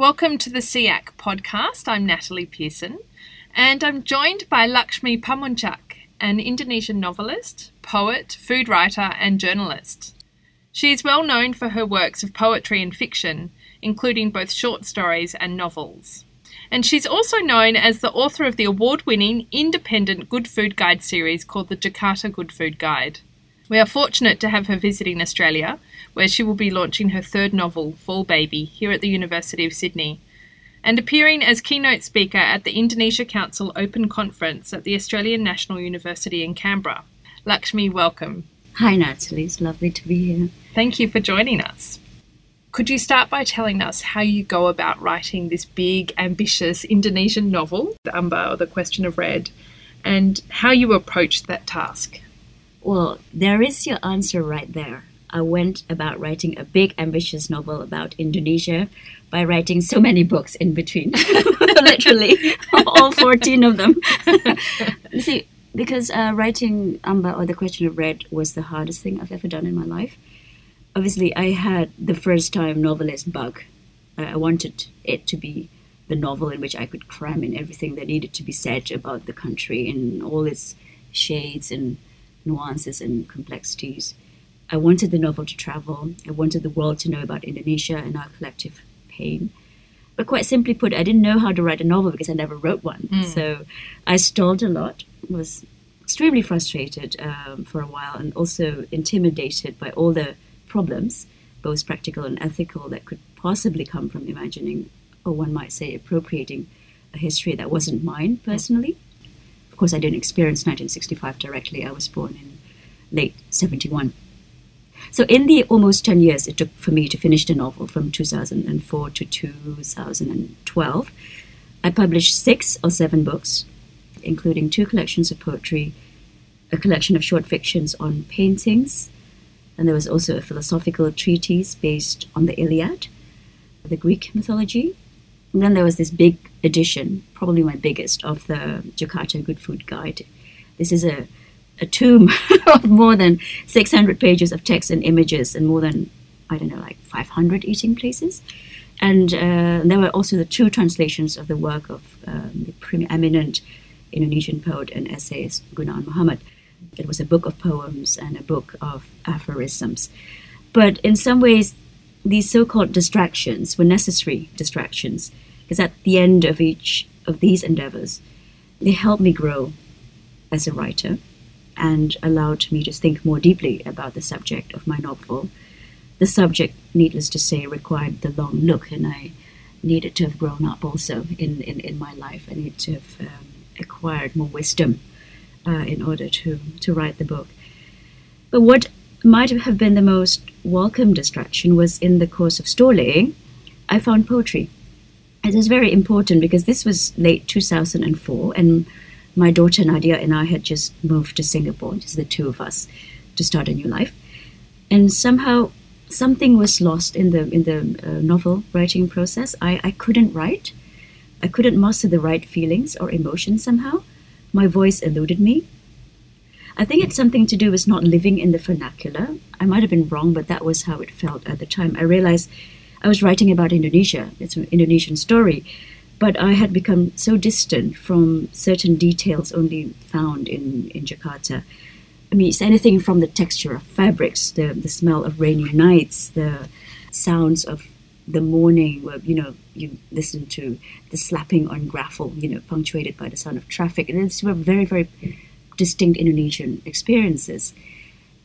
Welcome to the SEAC podcast. I'm Natalie Pearson, and I'm joined by Lakshmi Pamuntjak, an Indonesian novelist, poet, food writer, and journalist. She is well known for her works of poetry and fiction, including both short stories and novels. And she's also known as the author of the award winning independent Good Food Guide series called the Jakarta Good Food Guide. We are fortunate to have her visiting Australia, where she will be launching her third novel, Fall Baby, here at the University of Sydney, and appearing as keynote speaker at the Indonesia Council Open Conference at the Australian National University in Canberra. Lakshmi, welcome. Hi, Natalie. It's lovely to be here. Thank you for joining us. Could you start by telling us how you go about writing this big, ambitious Indonesian novel, Amba or The Question of Red, and how you approached that task? Well, there is your answer right there. I went about writing a big, ambitious novel about Indonesia by writing so many books in between. Literally, all 14 of them. See, because uh, writing Amba or The Question of Red was the hardest thing I've ever done in my life obviously I had the first time novelist bug. I wanted it to be the novel in which I could cram in everything that needed to be said about the country in all its shades and nuances and complexities. I wanted the novel to travel. I wanted the world to know about Indonesia and our collective pain. But quite simply put, I didn't know how to write a novel because I never wrote one. Mm. So I stalled a lot, was extremely frustrated um, for a while, and also intimidated by all the problems, both practical and ethical, that could possibly come from imagining, or one might say, appropriating a history that wasn't mine personally. Of course, I didn't experience 1965 directly. I was born in late 71. So, in the almost 10 years it took for me to finish the novel from 2004 to 2012, I published six or seven books, including two collections of poetry, a collection of short fictions on paintings, and there was also a philosophical treatise based on the Iliad, the Greek mythology. And then there was this big edition, probably my biggest, of the Jakarta Good Food Guide. This is a, a tomb of more than 600 pages of text and images and more than, I don't know, like 500 eating places. And uh, there were also the two translations of the work of um, the preeminent Indonesian poet and essayist Goenawan Mohamad. It was a book of poems and a book of aphorisms. But in some ways, these so called distractions were necessary distractions, because at the end of each of these endeavors, they helped me grow as a writer and allowed me to think more deeply about the subject of my novel. The subject, needless to say, required the long look, and I needed to have grown up also in, in, in my life. I needed to have um, acquired more wisdom uh, in order to, to write the book. But what might have been the most welcome distraction was in the course of storytelling, I found poetry. It is very important because this was late 2004, and my daughter Nadia and I had just moved to Singapore, just the two of us, to start a new life. And somehow something was lost in the in the uh, novel writing process. I, I couldn't write. I couldn't muster the right feelings or emotions somehow my voice eluded me. I think it's something to do with not living in the vernacular. I might have been wrong, but that was how it felt at the time. I realized I was writing about Indonesia, it's an Indonesian story, but I had become so distant from certain details only found in, in Jakarta. I mean, it's anything from the texture of fabrics, the, the smell of rainy nights, the sounds of the morning where you know you listen to the slapping on gravel, you know, punctuated by the sound of traffic, and it's were very very distinct Indonesian experiences.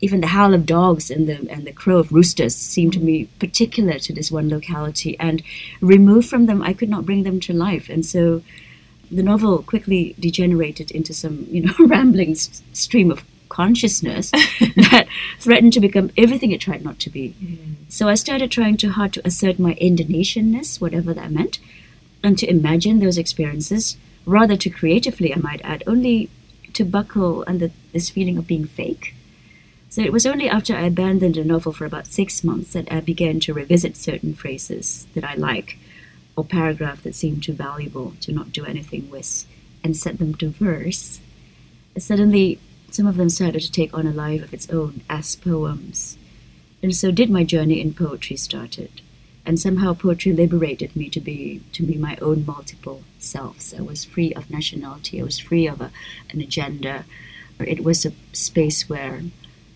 Even the howl of dogs and the and the crow of roosters seemed to me particular to this one locality, and removed from them, I could not bring them to life, and so the novel quickly degenerated into some you know rambling stream of consciousness that threatened to become everything it tried not to be. Mm. So I started trying too hard to assert my Indonesianness, whatever that meant, and to imagine those experiences, rather to creatively, I might add, only to buckle under this feeling of being fake. So it was only after I abandoned the novel for about six months that I began to revisit certain phrases that I like, or paragraphs that seemed too valuable to not do anything with, and set them to verse. Suddenly, some of them started to take on a life of its own as poems. And so did my journey in poetry started. And somehow poetry liberated me to be to be my own multiple selves. I was free of nationality. I was free of a, an agenda. It was a space where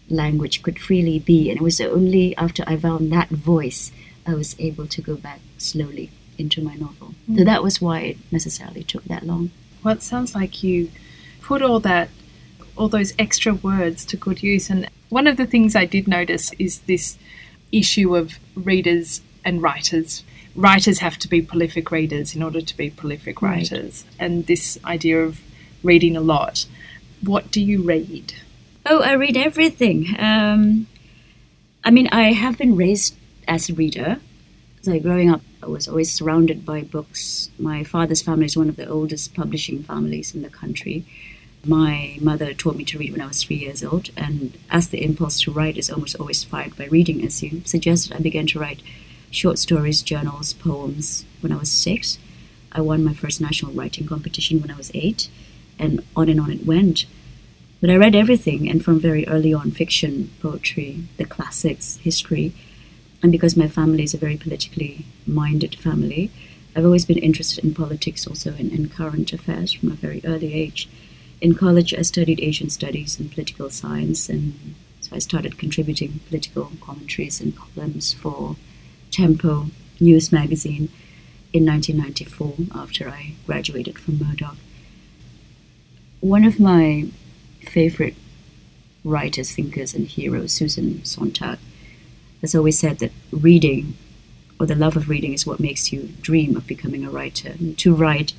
language could freely be, and it was only after I found that voice I was able to go back slowly into my novel. Mm. So that was why it necessarily took that long. Well, it sounds like you put all that, all those extra words to good use. And one of the things I did notice is this issue of readers and writers. Writers have to be prolific readers in order to be prolific writers. Right. And this idea of reading a lot. What do you read? Oh, I read everything. Um, I mean, I have been raised as a reader. So growing up, I was always surrounded by books. My father's family is one of the oldest publishing families in the country. My mother taught me to read when I was three years old, and as the impulse to write is almost always fired by reading, as you suggested, I began to write short stories, journals, poems when I was six. I won my first national writing competition when I was eight, and on and on it went. But I read everything, and from very early on fiction, poetry, the classics, history. And because my family is a very politically minded family, I've always been interested in politics, also in, current affairs from a very early age. In college, I studied Asian studies and political science, and so I started contributing political commentaries and columns for Tempo News magazine in 1994 after I graduated from Murdoch. One of my favorite writers, thinkers, and heroes, Susan Sontag, has always said that reading or the love of reading is what makes you dream of becoming a writer. And to write,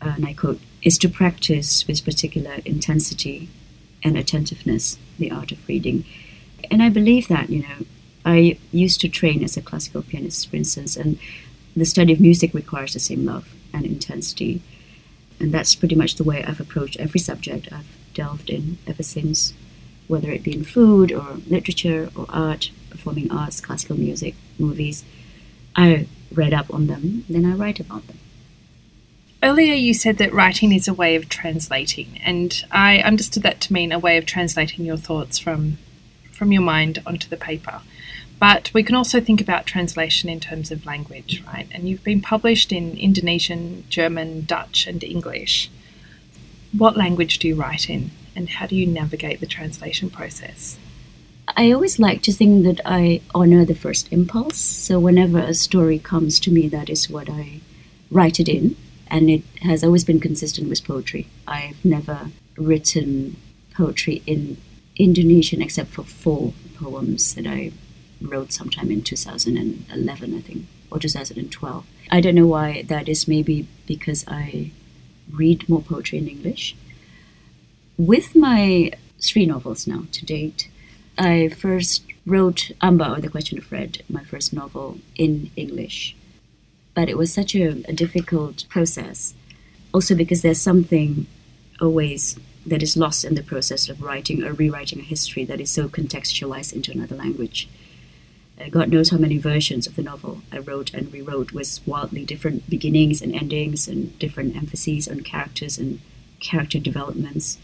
uh, and I quote, is to practice with particular intensity and attentiveness the art of reading. And I believe that, you know, I used to train as a classical pianist, for instance, and the study of music requires the same love and intensity. And that's pretty much the way I've approached every subject I've delved in ever since, whether it be in food or literature or art, performing arts, classical music, movies. I read up on them, then I write about them. Earlier, you said that writing is a way of translating, and I understood that to mean a way of translating your thoughts from from your mind onto the paper. But we can also think about translation in terms of language, right? And you've been published in Indonesian, German, Dutch, and English. What language do you write in, and how do you navigate the translation process? I always like to think that I honor the first impulse. So whenever a story comes to me, that is what I write it in. And it has always been consistent with poetry. I've never written poetry in Indonesian except for four poems that I wrote sometime in 2011, I think, or 2012. I don't know why that is, maybe because I read more poetry in English. With my three novels now to date, I first wrote Amba or The Question of Red, my first novel, in English. But it was such a, a difficult process, also because there's something always that is lost in the process of writing or rewriting a history that is so contextualized into another language. God knows how many versions of the novel I wrote and rewrote with wildly different beginnings and endings and different emphases on characters and character developments.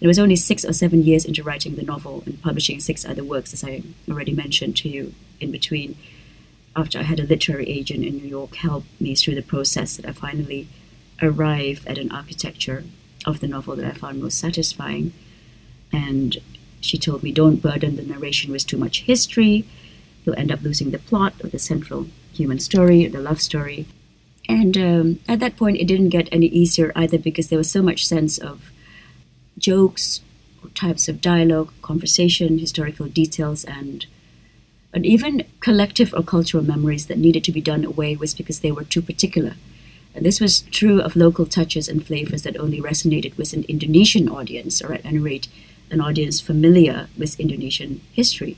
It was only six or seven years into writing the novel and publishing six other works, as I already mentioned to you in between, after I had a literary agent in New York help me through the process that I finally arrived at an architecture of the novel that I found most satisfying. And she told me, don't burden the narration with too much history. You'll end up losing the plot or the central human story or the love story. And um, at that point, it didn't get any easier either because there was so much sense of jokes, types of dialogue, conversation, historical details, and and even collective or cultural memories that needed to be done away with because they were too particular. And this was true of local touches and flavors that only resonated with an Indonesian audience, or at any rate, an audience familiar with Indonesian history.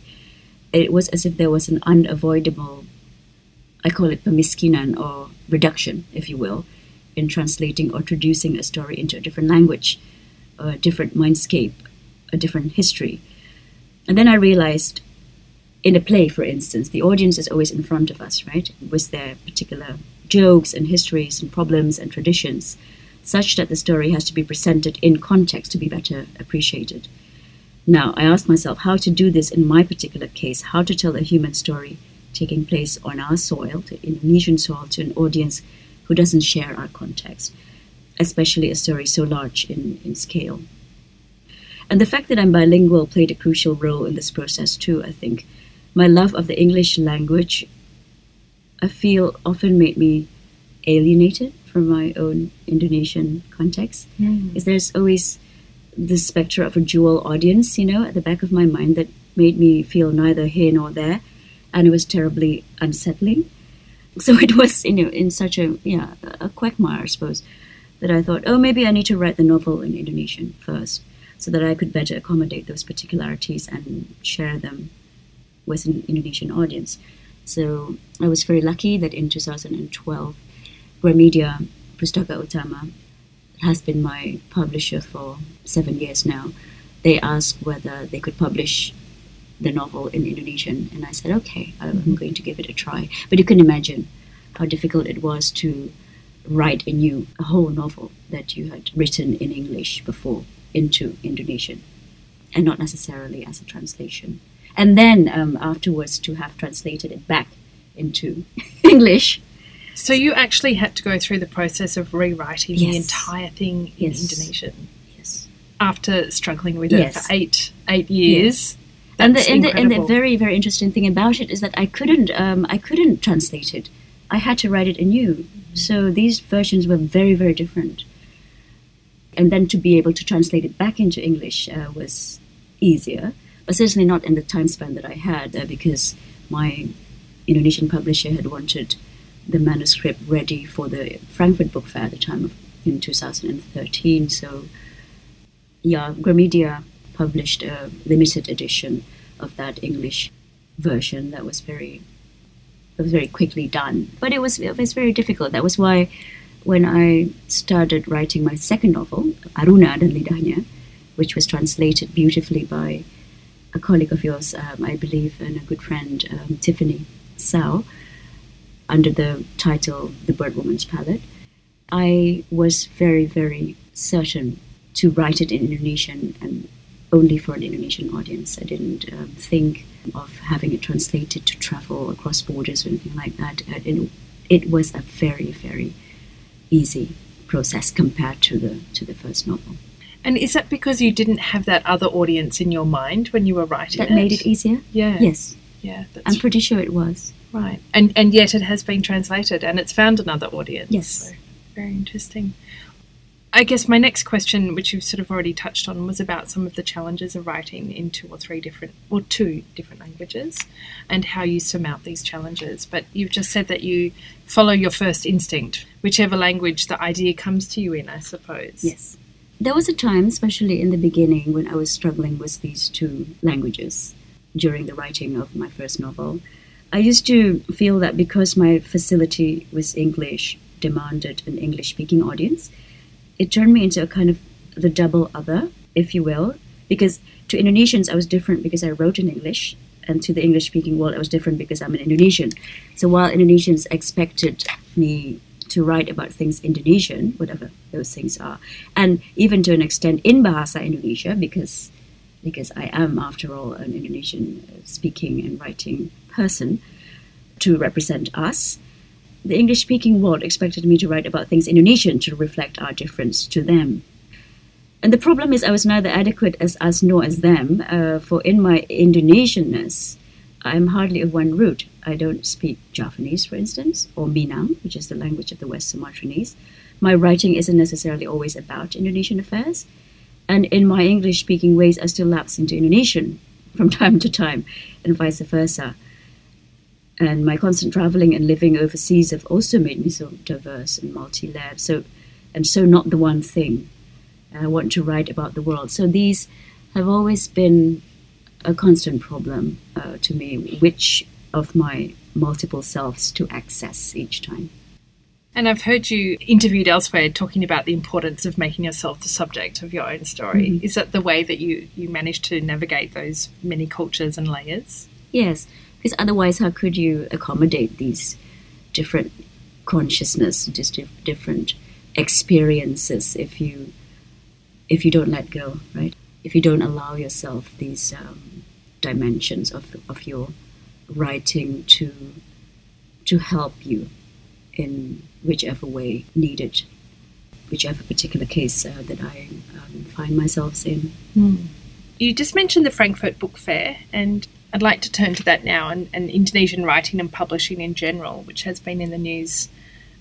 It was as if there was an unavoidable, I call it pemiskinan or reduction, if you will, in translating or traducing a story into a different language a different mindscape, a different history. And then I realized in a play, for instance, the audience is always in front of us, right? With their particular jokes and histories and problems and traditions, such that the story has to be presented in context to be better appreciated. Now, I asked myself how to do this in my particular case, how to tell a human story taking place on our soil, the Indonesian soil, to an audience who doesn't share our context, especially a story so large in, in scale. And the fact that I'm bilingual played a crucial role in this process too, I think. My love of the English language, I feel, often made me alienated from my own Indonesian context. Mm. Because there's always the specter of a dual audience, you know, at the back of my mind that made me feel neither here nor there. And it was terribly unsettling. So it was, you know, in such a, yeah, a quagmire, I suppose, that I thought, oh, maybe I need to write the novel in Indonesian first so that I could better accommodate those particularities and share them with an Indonesian audience. So I was very lucky that in 2012, Gramedia Pustaka Utama has been my publisher for seven years now. They asked whether they could publish the novel in Indonesian, and I said, okay, I'm going to give it a try. But you can imagine how difficult it was to write a new, a whole novel that you had written in English before into Indonesian, and not necessarily as a translation. And then um, afterwards to have translated it back into English. So you actually had to go through the process of rewriting the entire thing in Yes. Indonesian Yes. after struggling with it for eight eight years. and the and the, and the very very interesting thing about it is that I couldn't um, I couldn't translate it. I had to write it anew. So these versions were very very different. And then to be able to translate it back into English uh, was easier, but certainly not in the time span that I had uh, because my Indonesian publisher had wanted the manuscript ready for the Frankfurt Book Fair at the time of in 2013. So yeah, Gramedia published a limited edition of that English version that was very that was very quickly done. But it was it was very difficult. That was why when I started writing my second novel, Aruna dan Lidahnya, which was translated beautifully by a colleague of yours, um, I believe, and a good friend, um, Tiffany Tsao, under the title The Bird Woman's Palette, I was very, very certain to write it in Indonesian and only for an Indonesian audience. I didn't um, think of having it translated to travel across borders or anything like that. It, it was a very, very easy process compared to the to the first novel. And is that because you didn't have that other audience in your mind when you were writing That it? made it easier. Yeah. Yes, Yeah. That's I'm pretty sure it was. Right. And and yet it has been translated and it's found another audience. Yes. So, very interesting. I guess my next question, which you've sort of already touched on, was about some of the challenges of writing in two or three different, or two different languages, and how you surmount these challenges. But you've just said that you follow your first instinct, whichever language the idea comes to you in, I suppose. Yes. There was a time, especially in the beginning, when I was struggling with these two languages during the writing of my first novel. I used to feel that because my facility with English demanded an English speaking audience, it turned me into a kind of the double other, if you will. Because to Indonesians, I was different because I wrote in English, and to the English speaking world, I was different because I'm an Indonesian. So while Indonesians expected me to write about things Indonesian, whatever those things are, and even to an extent in Bahasa Indonesia, because because I am, after all, an Indonesian uh, speaking and writing person to represent us. The English speaking world expected me to write about things Indonesian to reflect our difference to them. And the problem is, I was neither adequate as us nor as them, uh, for in my Indonesianness, I'm hardly of one root. I don't speak Javanese, for instance, or Minang, which is the language of the West Sumatranese. My writing isn't necessarily always about Indonesian affairs. And in my English speaking ways, I still lapse into Indonesian from time to time, and vice versa. And my constant traveling and living overseas have also made me so diverse and multi layered. So, and so not the one thing. I want to write about the world. So these have always been a constant problem uh, to me, which of my multiple selves to access each time. And I've heard you interviewed elsewhere talking about the importance of making yourself the subject of your own story. Mhm. Is that the way that you, you manage to navigate those many cultures and layers? Yes, because otherwise, how could you accommodate these different consciousness, just dif- different experiences if you if you don't let go, right? If you don't allow yourself these um, dimensions of of your writing to to help you in whichever way needed, whichever particular case uh, that I um, find myself in. Mm. You just mentioned the Frankfurt Book Fair, and I'd like to turn to that now and, and Indonesian writing and publishing in general, which has been in the news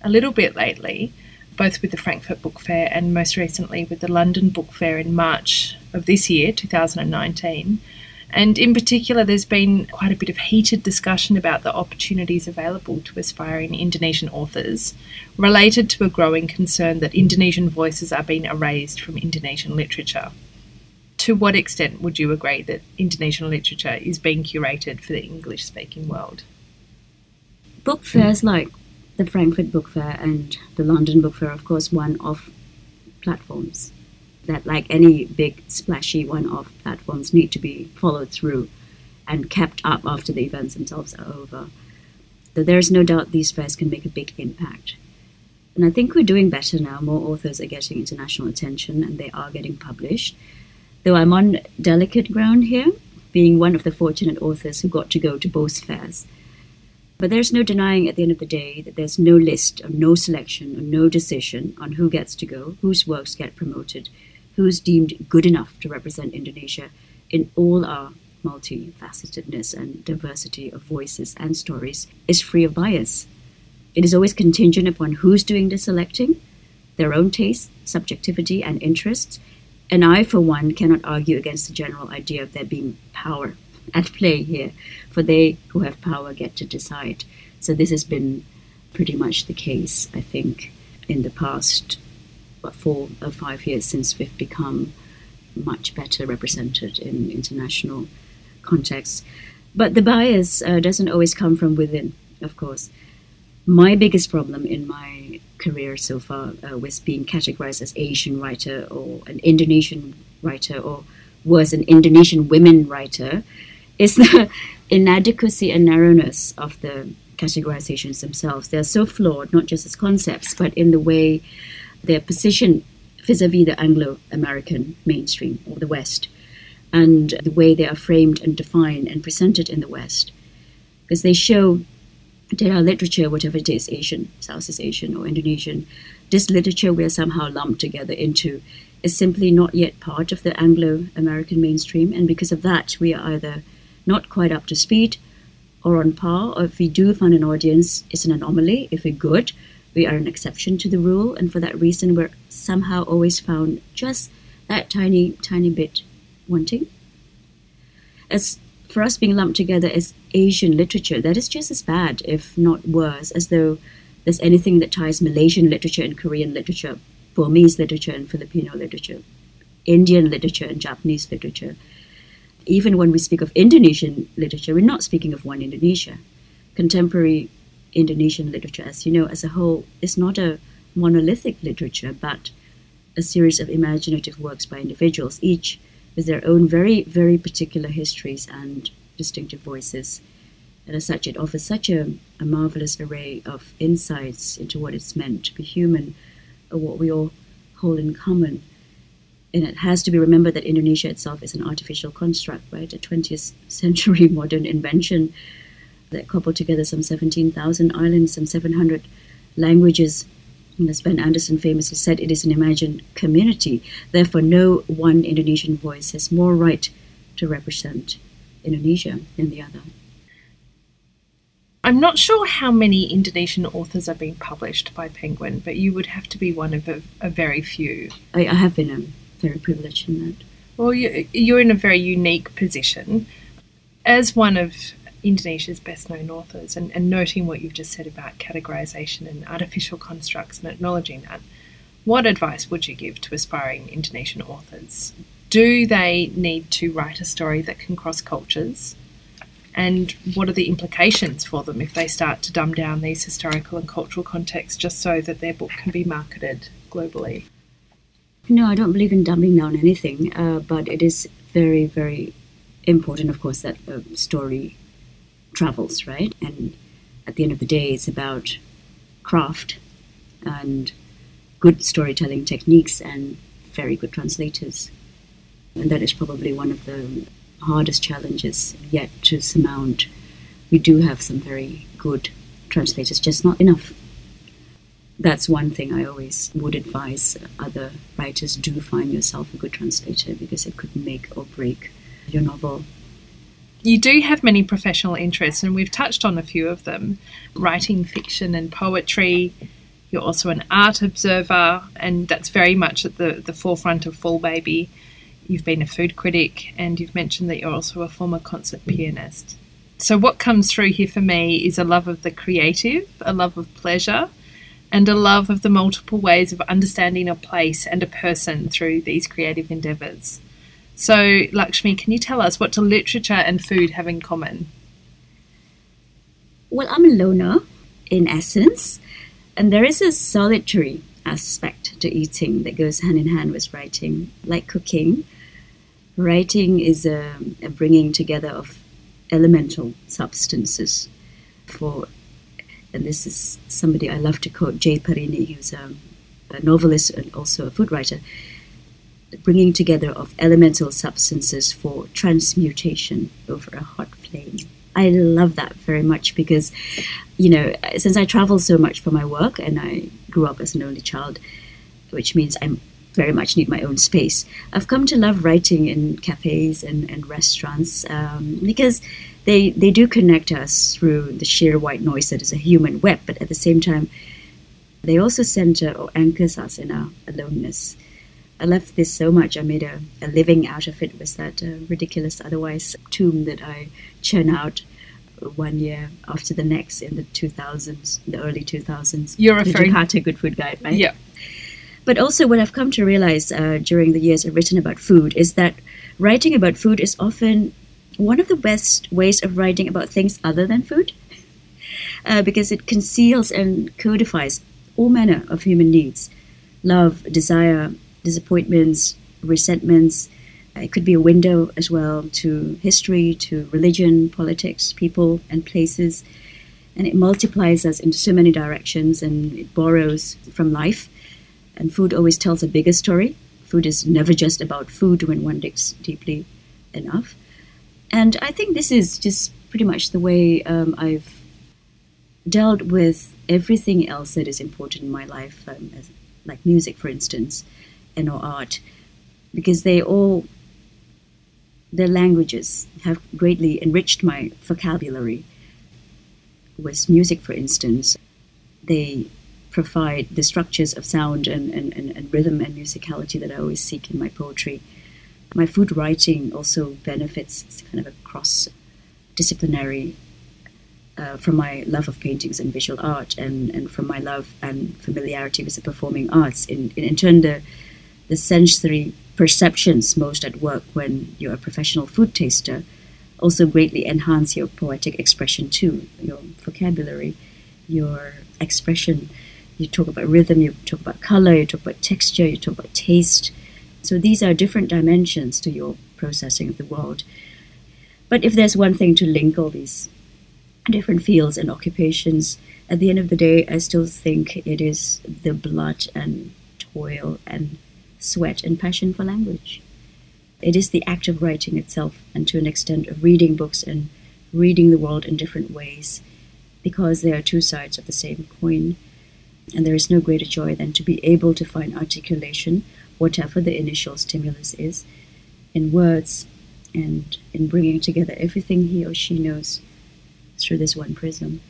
a little bit lately, both with the Frankfurt Book Fair and most recently with the London Book Fair in March of this year, 2019. And in particular, there's been quite a bit of heated discussion about the opportunities available to aspiring Indonesian authors, related to a growing concern that Indonesian voices are being erased from Indonesian literature. To what extent would you agree that Indonesian literature is being curated for the English speaking world? Book fairs like the Frankfurt Book Fair and the London Book Fair, of course, one of platforms that, like any big splashy one-off platforms, need to be followed through and kept up after the events themselves are over. That there's no doubt these fairs can make a big impact. And I think we're doing better now. More authors are getting international attention and they are getting published. Though I'm on delicate ground here, being one of the fortunate authors who got to go to both fairs. But there's no denying at the end of the day that there's no list or no selection or no decision on who gets to go, whose works get promoted, who is deemed good enough to represent Indonesia in all our multifacetedness and diversity of voices and stories is free of bias. It is always contingent upon who's doing the selecting, their own tastes, subjectivity, and interests. And I, for one, cannot argue against the general idea of there being power at play here, for they who have power get to decide. So this has been pretty much the case, I think, in the past what, four or five years since we've become much better represented in international contexts. But the bias uh, doesn't always come from within, of course. My biggest problem in my career so far uh, was being categorized as Asian writer or an Indonesian writer or was an Indonesian women writer is the inadequacy and narrowness of the categorizations themselves. They're so flawed, not just as concepts, but in the way they're positioned vis-a-vis the Anglo-American mainstream or the West, and the way they are framed and defined and presented in the West, because they show our literature, whatever it is, Asian, Southeast Asian, or Indonesian, this literature we are somehow lumped together into is simply not yet part of the Anglo-American mainstream, and because of that, we are either not quite up to speed or on par, or if we do find an audience, it's an anomaly. If we're good, we are an exception to the rule, and for that reason, we're somehow always found just that tiny, tiny bit wanting. As for us being lumped together as Asian literature, that is just as bad, if not worse, as though there's anything that ties Malaysian literature and Korean literature, Burmese literature and Filipino literature, Indian literature and Japanese literature. Even when we speak of Indonesian literature, we're not speaking of one Indonesia. Contemporary Indonesian literature, as you know, as a whole, is not a monolithic literature, but a series of imaginative works by individuals, each with their own very, very particular histories and distinctive voices. And as such, it offers such a, a marvelous array of insights into what it's meant to be human, or what we all hold in common. And it has to be remembered that Indonesia itself is an artificial construct, right? A 20th century modern invention that coupled together some 17,000 islands, some 700 languages. As Ben Anderson famously said, it is an imagined community. Therefore, no one Indonesian voice has more right to represent Indonesia than the other. I'm not sure how many Indonesian authors are being published by Penguin, but you would have to be one of a, a very few. I, I, have been um, very privileged in that. Well, you, you're in a very unique position. As one of Indonesia's best known authors, and, and noting what you've just said about categorization and artificial constructs and acknowledging that, what advice would you give to aspiring Indonesian authors? Do they need to write a story that can cross cultures? And what are the implications for them if they start to dumb down these historical and cultural contexts just so that their book can be marketed globally? No, I don't believe in dumbing down anything, uh, but it is very, very important, of course, that a story travels, right? And at the end of the day, it's about craft and good storytelling techniques and very good translators. And that is probably one of the hardest challenges yet to surmount we do have some very good translators, just not enough. That's one thing I always would advise other writers do find yourself a good translator because it could make or break your novel. You do have many professional interests, and we've touched on a few of them writing fiction and poetry. You're also an art observer, and that's very much at the, the forefront of Fall Baby. You've been a food critic, and you've mentioned that you're also a former concert pianist. So, what comes through here for me is a love of the creative, a love of pleasure, and a love of the multiple ways of understanding a place and a person through these creative endeavours. So, Lakshmi, can you tell us what do literature and food have in common? Well, I'm a loner in essence, and there is a solitary aspect to eating that goes hand in hand with writing, like cooking. Writing is a, a bringing together of elemental substances for and this is somebody I love to quote, Jay Parini, who's a, a novelist and also a food writer, bringing together of elemental substances for transmutation over a hot flame. I love that very much because, you know, since I travel so much for my work and I grew up as an only child, which means I very much need my own space, I've come to love writing in cafes and, and restaurants um, because they they do connect us through the sheer white noise that is a human web, but at the same time, they also center or anchors us in our aloneness. I love this so much. I made a, a living out of it with that uh, ridiculous, otherwise tomb that I churn out one year after the next in the 2000s, the early 2000s. You're referring the Jakarta Good Food Guide, right? Yeah. But also, what I've come to realize uh, during the years I've written about food is that writing about food is often one of the best ways of writing about things other than food uh, because it conceals and codifies all manner of human needs love, desire, disappointments, resentments. It could be a window as well to history, to religion, politics, people, and places. And it multiplies us into so many directions and it borrows from life. And food always tells a bigger story. Food is never just about food when one digs deeply enough. And I think this is just pretty much the way um, I've dealt with everything else that is important in my life, um, as, like music, for instance, and or art, because they all their languages have greatly enriched my vocabulary. With music, for instance, they provide the structures of sound and, and, and, and rhythm and musicality that I always seek in my poetry my food writing also benefits it's kind of a cross disciplinary uh, from my love of paintings and visual art and, and from my love and familiarity with the performing arts in, in, in turn the, the sensory perceptions most at work when you're a professional food taster also greatly enhance your poetic expression too your vocabulary your expression you talk about rhythm you talk about color you talk about texture you talk about taste so these are different dimensions to your processing of the world. But if there's one thing to link all these different fields and occupations, at the end of the day, I still think it is the blood and toil and sweat and passion for language. It is the act of writing itself, and to an extent of reading books and reading the world in different ways, because they are two sides of the same coin. And there is no greater joy than to be able to find articulation whatever the initial stimulus is, in words and in bringing together everything he or she knows through this one prism.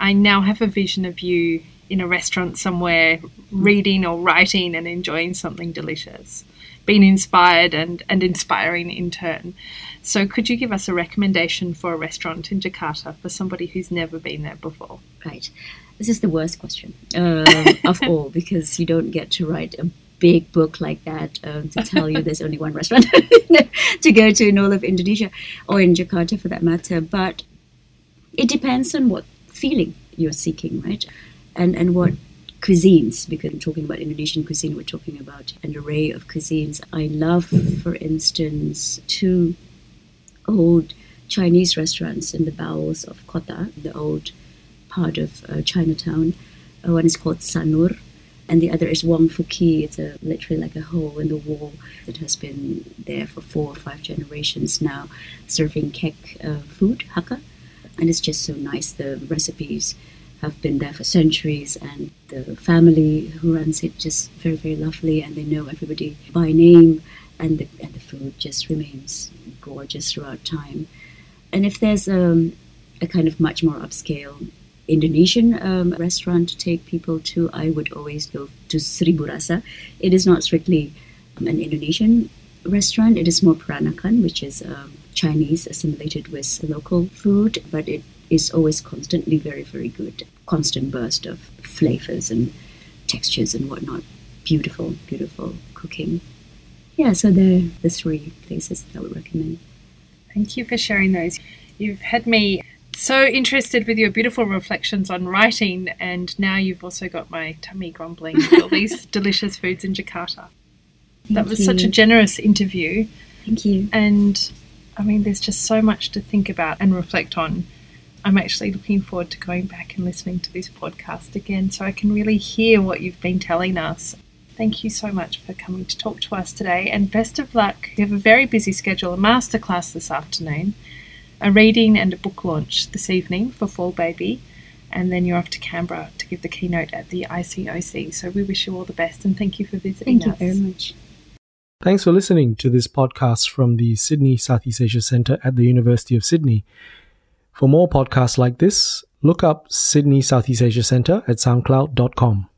I now have a vision of you in a restaurant somewhere, reading or writing and enjoying something delicious, being inspired and, and inspiring in turn. So, could you give us a recommendation for a restaurant in Jakarta for somebody who's never been there before? Right. This is the worst question um, of all because you don't get to write a big book like that um, to tell you there's only one restaurant to go to in all of Indonesia or in Jakarta for that matter. But it depends on what feeling you're seeking, right? And and what cuisines because we're talking about Indonesian cuisine, we're talking about an array of cuisines. I love, for instance, two old Chinese restaurants in the bowels of Kota, the old part of uh, Chinatown. Uh, one is called Sanur, and the other is Wong Fu Kie. It's a literally like a hole in the wall that has been there for four or five generations now, serving kek uh, food hakka, and it's just so nice. The recipes have been there for centuries, and the family who runs it just very very lovely, and they know everybody by name, and the and the food just remains gorgeous throughout time. And if there's um, a kind of much more upscale Indonesian um, restaurant to take people to, I would always go to Seribu Rasa. It is not strictly um, an Indonesian restaurant, it is more Peranakan, which is um, Chinese assimilated with local food, but it is always constantly very, very good. Constant burst of flavors and textures and whatnot. Beautiful, beautiful cooking. Yeah, so they're the three places that I would recommend. Thank you for sharing those. You've had me so interested with your beautiful reflections on writing, and now you've also got my tummy grumbling with all these delicious foods in Jakarta. Thank that was you. such a generous interview, Thank you. and I mean, there's just so much to think about and reflect on. I'm actually looking forward to going back and listening to this podcast again so I can really hear what you've been telling us. Thank you so much for coming to talk to us today, and best of luck. You have a very busy schedule a masterclass this afternoon, a reading and a book launch this evening for Fall Baby, and then you're off to Canberra to give the keynote at the ICOC. So we wish you all the best and thank you for visiting Thank you us. very much. Thanks for listening to this podcast from the Sydney Southeast Asia Centre at the University of Sydney. For more podcasts like this, look up Sydney Southeast Asia Centre at soundcloud.com.